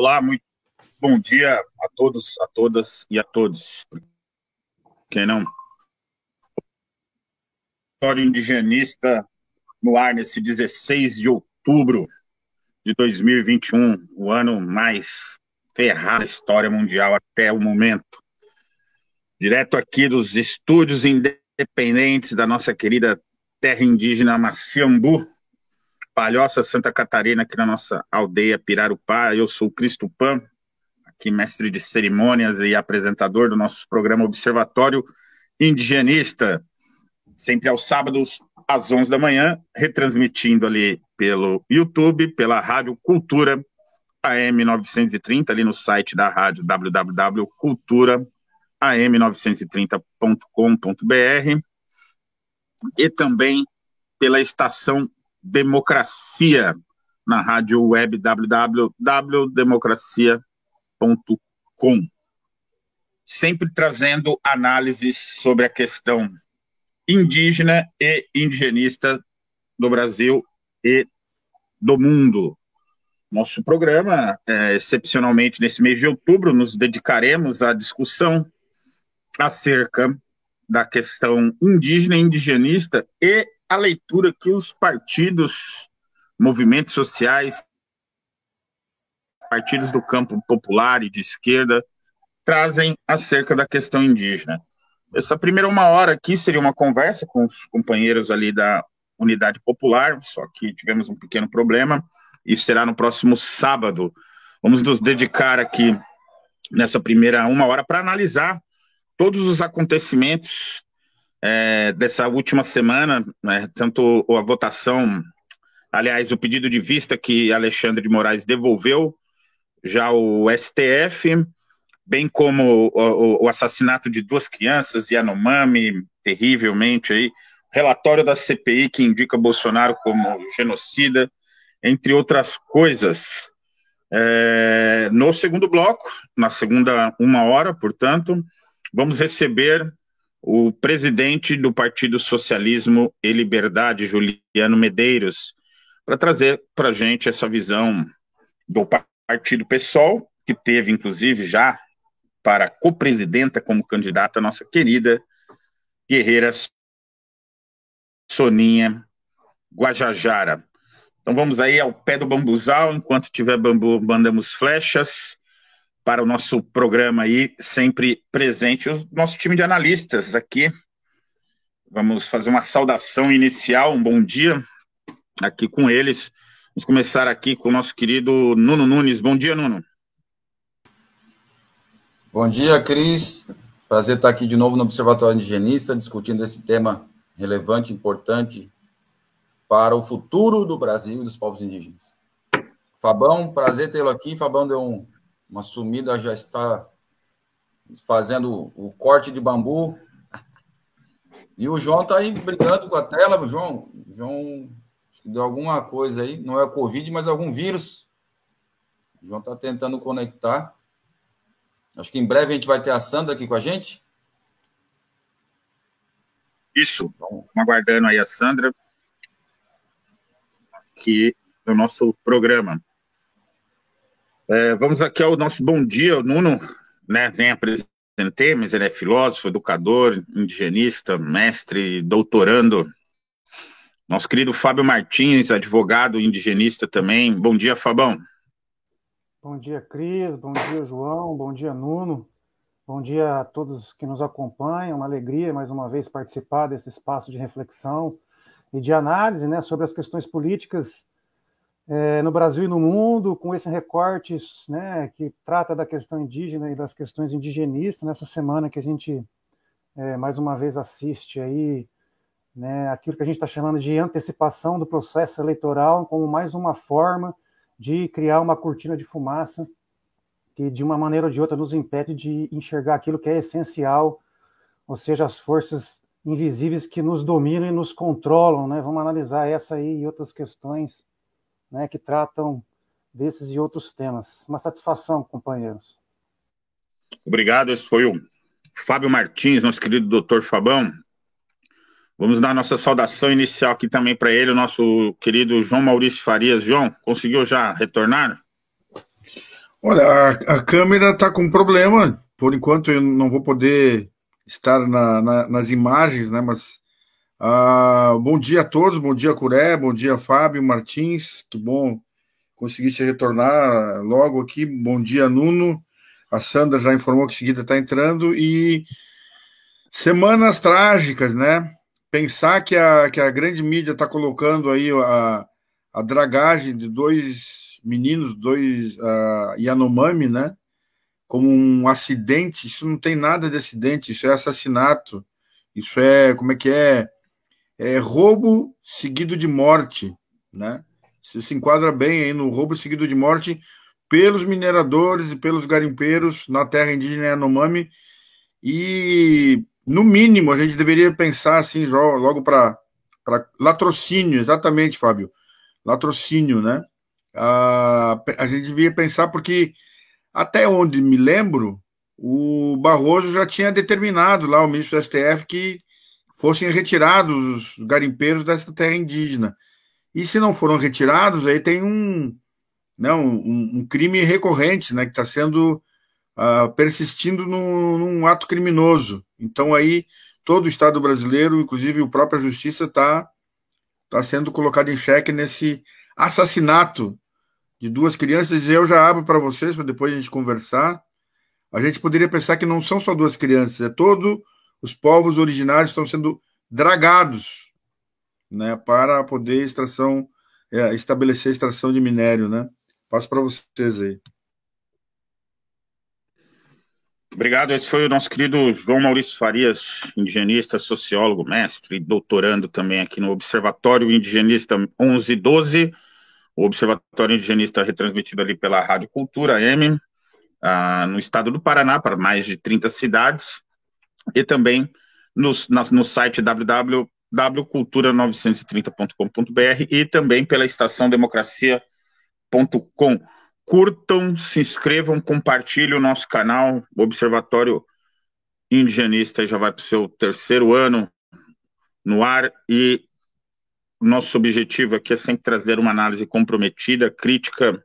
Olá, muito bom dia a todos, a todas e a todos. Quem não? História indigenista no ar nesse 16 de outubro de 2021, o ano mais ferrado da história mundial até o momento. Direto aqui dos estúdios independentes da nossa querida terra indígena Maciambu, Palhoça, Santa Catarina, aqui na nossa aldeia Pirarupá. Eu sou o Cristo Pan, aqui mestre de cerimônias e apresentador do nosso programa Observatório Indigenista, sempre aos sábados às 11 da manhã, retransmitindo ali pelo YouTube, pela Rádio Cultura AM 930, ali no site da rádio www.culturaam930.com.br e também pela estação Democracia, na rádio web www.democracia.com. Sempre trazendo análises sobre a questão indígena e indigenista do Brasil e do mundo. Nosso programa, é, excepcionalmente nesse mês de outubro, nos dedicaremos à discussão acerca da questão indígena indigenista e a leitura que os partidos, movimentos sociais, partidos do campo popular e de esquerda trazem acerca da questão indígena. Essa primeira uma hora aqui seria uma conversa com os companheiros ali da Unidade Popular, só que tivemos um pequeno problema. Isso será no próximo sábado. Vamos nos dedicar aqui nessa primeira uma hora para analisar todos os acontecimentos é, dessa última semana, né, tanto a votação, aliás, o pedido de vista que Alexandre de Moraes devolveu, já o STF, bem como o, o assassinato de duas crianças, Yanomami, terrivelmente aí, relatório da CPI que indica Bolsonaro como genocida, entre outras coisas. É, no segundo bloco, na segunda uma hora, portanto, vamos receber o presidente do Partido Socialismo e Liberdade, Juliano Medeiros, para trazer para a gente essa visão do Partido PSOL, que teve, inclusive, já para co-presidenta como candidata nossa querida guerreira Soninha Guajajara. Então vamos aí ao pé do bambuzal, enquanto tiver bambu, mandamos flechas para o nosso programa aí, sempre presente, o nosso time de analistas aqui. Vamos fazer uma saudação inicial, um bom dia aqui com eles. Vamos começar aqui com o nosso querido Nuno Nunes. Bom dia, Nuno. Bom dia, Cris. Prazer estar aqui de novo no Observatório Indigenista, discutindo esse tema relevante, importante para o futuro do Brasil e dos povos indígenas. Fabão, prazer tê-lo aqui. Fabão deu um, uma sumida já está fazendo o corte de bambu. E o João está aí brigando com a tela, João. João deu alguma coisa aí, não é Covid, mas algum vírus. O João está tentando conectar. Acho que em breve a gente vai ter a Sandra aqui com a gente. Isso, estamos aguardando aí a Sandra aqui no nosso programa. É, vamos aqui ao nosso bom dia, o Nuno, né, nem apresentei, mas ele é filósofo, educador, indigenista, mestre, doutorando. Nosso querido Fábio Martins, advogado indigenista também. Bom dia, Fabão. Bom dia, Cris. Bom dia, João. Bom dia, Nuno. Bom dia a todos que nos acompanham. Uma alegria, mais uma vez, participar desse espaço de reflexão e de análise né, sobre as questões políticas é, no Brasil e no mundo, com esse recorte né, que trata da questão indígena e das questões indigenistas, nessa semana que a gente, é, mais uma vez, assiste aí né, aquilo que a gente está chamando de antecipação do processo eleitoral como mais uma forma de criar uma cortina de fumaça que, de uma maneira ou de outra, nos impede de enxergar aquilo que é essencial, ou seja, as forças invisíveis que nos dominam e nos controlam. Né? Vamos analisar essa aí e outras questões né, que tratam desses e outros temas. Uma satisfação, companheiros. Obrigado. Esse foi o Fábio Martins, nosso querido doutor Fabão. Vamos dar nossa saudação inicial aqui também para ele, o nosso querido João Maurício Farias. João, conseguiu já retornar? Olha, a, a câmera está com problema. Por enquanto eu não vou poder estar na, na, nas imagens, né? Mas ah, bom dia a todos, bom dia Curé, bom dia Fábio Martins, que bom conseguir se retornar logo aqui. Bom dia Nuno. A Sandra já informou que seguida está entrando e semanas trágicas, né? Pensar que a, que a grande mídia está colocando aí a, a dragagem de dois meninos, dois uh, Yanomami, né? Como um acidente, isso não tem nada de acidente, isso é assassinato, isso é, como é que é? É roubo seguido de morte, né? Você se enquadra bem aí no roubo seguido de morte pelos mineradores e pelos garimpeiros na terra indígena Yanomami. E, no mínimo, a gente deveria pensar assim, logo para latrocínio, exatamente, Fábio latrocínio, né? A, a gente devia pensar porque até onde me lembro, o Barroso já tinha determinado lá, o ministro do STF, que fossem retirados os garimpeiros dessa terra indígena. E se não foram retirados, aí tem um, não, né, um, um crime recorrente, né, que está sendo uh, persistindo num, num, ato criminoso. Então aí todo o Estado brasileiro, inclusive o própria Justiça, está está sendo colocado em xeque nesse assassinato de duas crianças. E eu já abro para vocês, para depois a gente conversar. A gente poderia pensar que não são só duas crianças, é todos os povos originários estão sendo dragados né, para poder extração, é, estabelecer extração de minério. Né? Passo para vocês aí. Obrigado. Esse foi o nosso querido João Maurício Farias, indigenista, sociólogo, mestre, doutorando também aqui no Observatório Indigenista 1112, o Observatório Indigenista retransmitido ali pela Rádio Cultura M, ah, no estado do Paraná, para mais de 30 cidades, e também no, na, no site www.cultura930.com.br e também pela estação democracia.com curtam, se inscrevam, compartilhem o nosso canal, o Observatório Indigenista já vai para o seu terceiro ano no ar e nosso objetivo aqui é sempre trazer uma análise comprometida, crítica,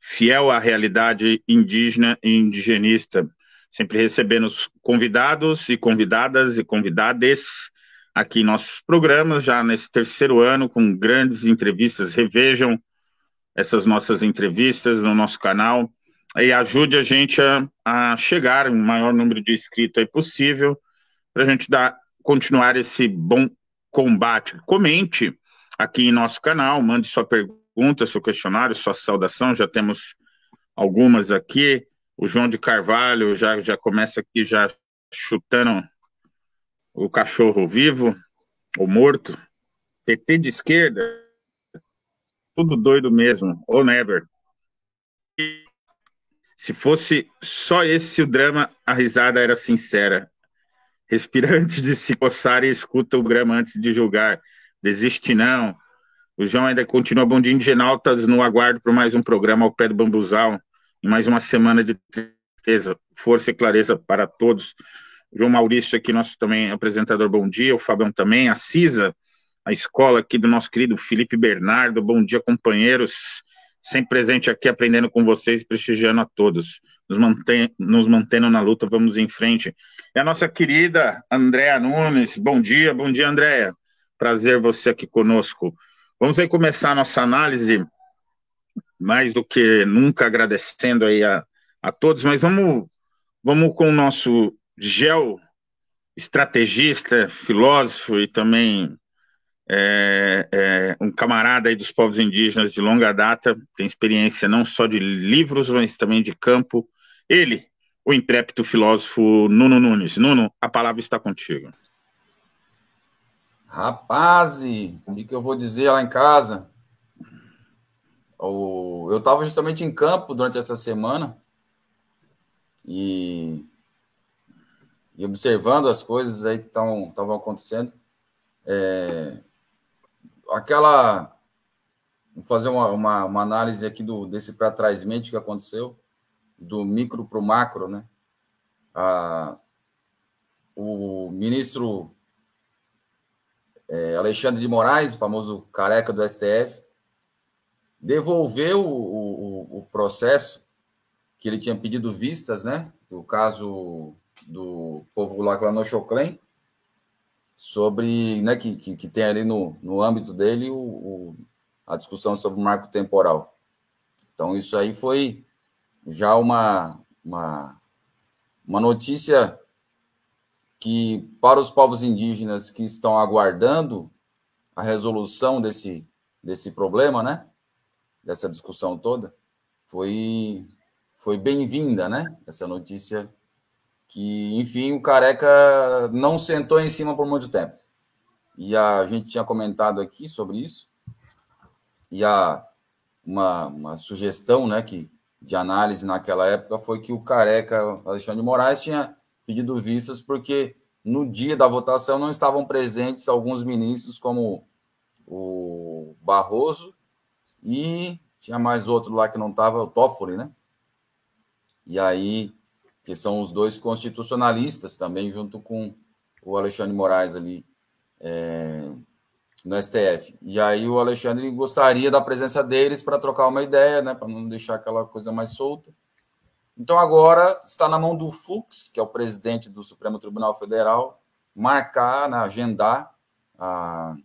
fiel à realidade indígena e indigenista, sempre recebendo convidados e convidadas e convidades aqui em nossos programas, já nesse terceiro ano, com grandes entrevistas. Revejam essas nossas entrevistas no nosso canal e ajude a gente a, a chegar um maior número de inscritos aí possível para a gente dar, continuar esse bom combate. Comente aqui em nosso canal, mande sua pergunta, seu questionário, sua saudação, já temos algumas aqui. O João de Carvalho já, já começa aqui já chutando o cachorro vivo ou morto. PT de esquerda, tudo doido mesmo, ou never. Se fosse só esse o drama, a risada era sincera. Respira antes de se coçar e escuta o grama antes de julgar. Desiste não. O João ainda continua dia em Genaltas no aguardo para mais um programa ao pé do bambuzal. Mais uma semana de tristeza, força e clareza para todos. João Maurício aqui, nosso também apresentador, bom dia. O Fabião também. A Cisa, a escola aqui do nosso querido Felipe Bernardo. Bom dia, companheiros. Sempre presente aqui, aprendendo com vocês e prestigiando a todos. Nos, mantém, nos mantendo na luta, vamos em frente. E a nossa querida Andréa Nunes. Bom dia, bom dia, Andréa. Prazer você aqui conosco. Vamos aí começar a nossa análise, mais do que nunca agradecendo aí a, a todos, mas vamos, vamos com o nosso gel estrategista, filósofo e também é, é, um camarada aí dos povos indígenas de longa data, tem experiência não só de livros, mas também de campo. Ele, o intrépido filósofo Nuno Nunes. Nuno, a palavra está contigo. Rapaz, o que, que eu vou dizer lá em casa? Eu estava justamente em campo durante essa semana e, e observando as coisas aí que estavam acontecendo. É, aquela. Vou fazer uma, uma, uma, análise aqui do, desse para trás mente que aconteceu, do micro para o macro, né? Ah, o ministro é, Alexandre de Moraes, o famoso careca do STF, devolveu o, o, o processo que ele tinha pedido vistas, né? Do caso do povo lá, no Choclen, sobre, né, que, que, que, tem ali no, no âmbito dele o, o, a discussão sobre o marco temporal. Então, isso aí foi já uma, uma, uma notícia que, para os povos indígenas que estão aguardando a resolução desse, desse problema, né, dessa discussão toda, foi, foi bem-vinda, né, essa notícia que, enfim, o Careca não sentou em cima por muito tempo. E a gente tinha comentado aqui sobre isso. E a, uma, uma sugestão né, que, de análise naquela época foi que o Careca, Alexandre de Moraes, tinha pedido vistas porque no dia da votação não estavam presentes alguns ministros, como o Barroso e tinha mais outro lá que não estava, o Toffoli, né? E aí que são os dois constitucionalistas também, junto com o Alexandre Moraes ali é, no STF. E aí o Alexandre gostaria da presença deles para trocar uma ideia, né, para não deixar aquela coisa mais solta. Então agora está na mão do Fux, que é o presidente do Supremo Tribunal Federal, marcar, né, agendar a,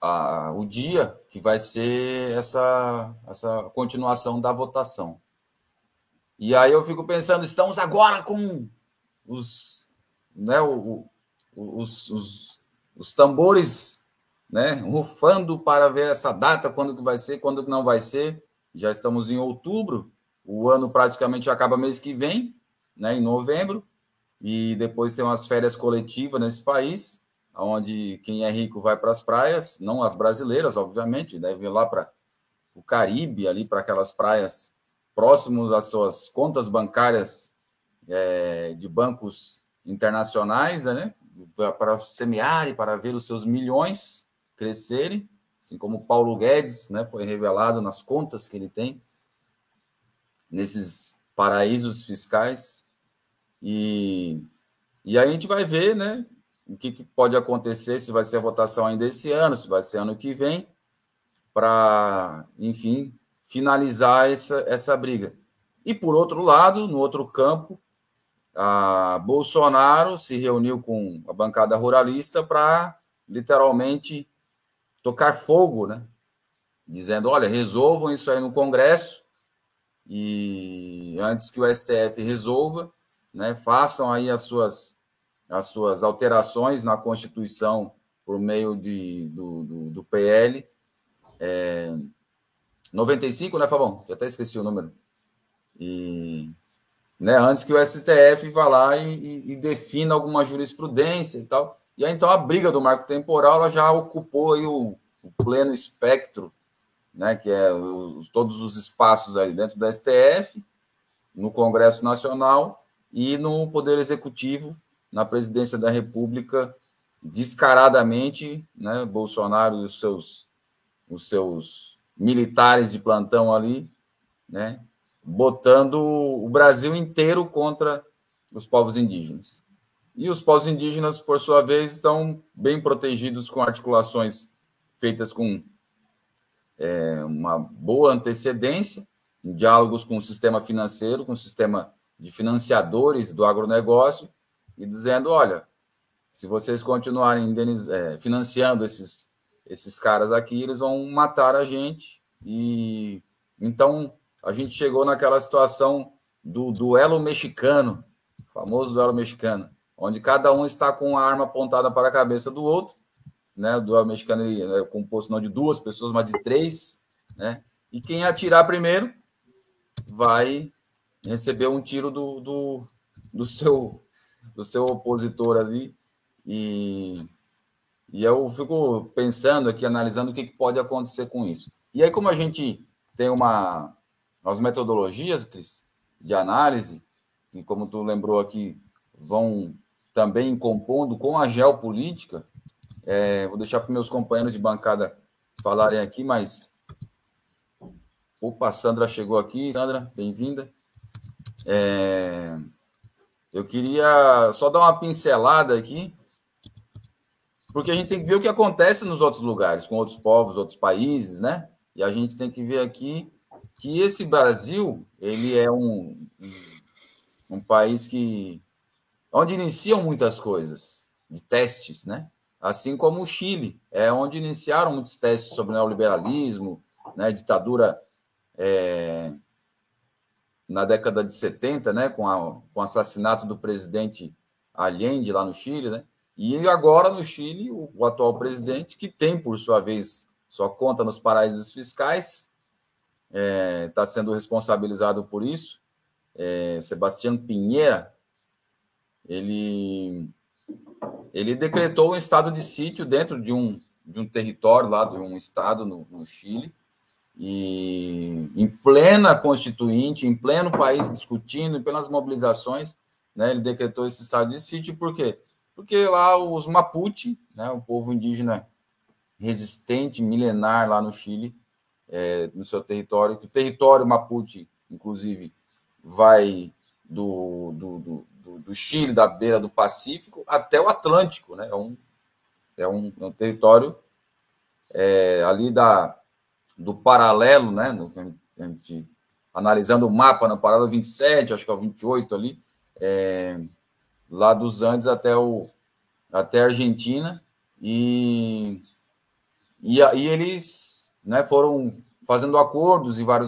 a, o dia que vai ser essa, essa continuação da votação. E aí eu fico pensando, estamos agora com os, né, o, os, os, os tambores né, rufando para ver essa data, quando que vai ser, quando que não vai ser. Já estamos em outubro, o ano praticamente acaba mês que vem, né, em novembro, e depois tem umas férias coletivas nesse país, onde quem é rico vai para as praias, não as brasileiras, obviamente, deve ir lá para o Caribe, ali para aquelas praias próximos às suas contas bancárias é, de bancos internacionais, né? Para semear e para ver os seus milhões crescerem, assim como Paulo Guedes, né? Foi revelado nas contas que ele tem nesses paraísos fiscais e e aí a gente vai ver, né? O que, que pode acontecer, se vai ser a votação ainda esse ano, se vai ser ano que vem, para, enfim, finalizar essa, essa briga. E, por outro lado, no outro campo, a Bolsonaro se reuniu com a bancada ruralista para literalmente tocar fogo, né? Dizendo: olha, resolvam isso aí no Congresso e antes que o STF resolva, né, façam aí as suas, as suas alterações na Constituição por meio de, do, do, do PL. É, 95, né, Fabão? Já até esqueci o número. E né, antes que o STF vá lá e, e, e, defina alguma jurisprudência e tal. E aí, então, a briga do marco temporal já ocupou aí o, o pleno espectro, né, que é os, todos os espaços ali dentro do STF, no Congresso Nacional e no Poder Executivo, na Presidência da República, descaradamente, né, Bolsonaro e os seus, os seus militares de plantão ali, né, botando o Brasil inteiro contra os povos indígenas. E os povos indígenas, por sua vez, estão bem protegidos com articulações feitas com é, uma boa antecedência, em diálogos com o sistema financeiro, com o sistema de financiadores do agronegócio, e dizendo: olha, se vocês continuarem é, financiando esses esses caras aqui, eles vão matar a gente. E então a gente chegou naquela situação do duelo mexicano, famoso duelo mexicano, onde cada um está com a arma apontada para a cabeça do outro, né? O duelo mexicano é composto não de duas pessoas, mas de três, né? E quem atirar primeiro vai receber um tiro do, do, do seu do seu opositor ali e e eu fico pensando aqui, analisando o que, pode acontecer com isso. E aí, como a gente tem uma as metodologias, Cris, de análise, e como tu lembrou aqui, vão também compondo com a geopolítica, é, vou deixar para meus companheiros de bancada falarem aqui, mas. Opa, a Sandra chegou aqui. Sandra, bem-vinda. É, eu queria só dar uma pincelada aqui porque a gente tem que ver o que acontece nos outros lugares, com outros povos, outros países, né? E a gente tem que ver aqui que esse Brasil ele é um, um, país que onde iniciam muitas coisas de testes, né? Assim como o Chile, é onde iniciaram muitos testes sobre neoliberalismo, né, ditadura é, na década de 70, né, com, a, com o assassinato do presidente Allende lá no Chile, né? E agora no Chile, o, o atual presidente, que tem, por sua vez, sua conta nos paraísos fiscais, está é, tá sendo responsabilizado por isso. É, Sebastião Pinheira, ele, ele decretou um estado de sítio dentro de um, de um território lá, de um estado no, no Chile, e em plena constituinte, em pleno país discutindo, pelas mobilizações, né, ele decretou esse estado de sítio, por quê? Porque lá os Mapuche, né, o povo indígena resistente, milenar lá no Chile, é, no seu território, o território Mapuche, inclusive, vai do, do, do, do, Chile, da beira do Pacífico, até o Atlântico, né? É um, é um, é um território é, ali da, do paralelo, né? No, a gente, analisando o mapa, na parada 27, acho que é o 28 ali, é, lá dos Andes até, o, até a Argentina, e, e aí eles né, foram fazendo acordos e vários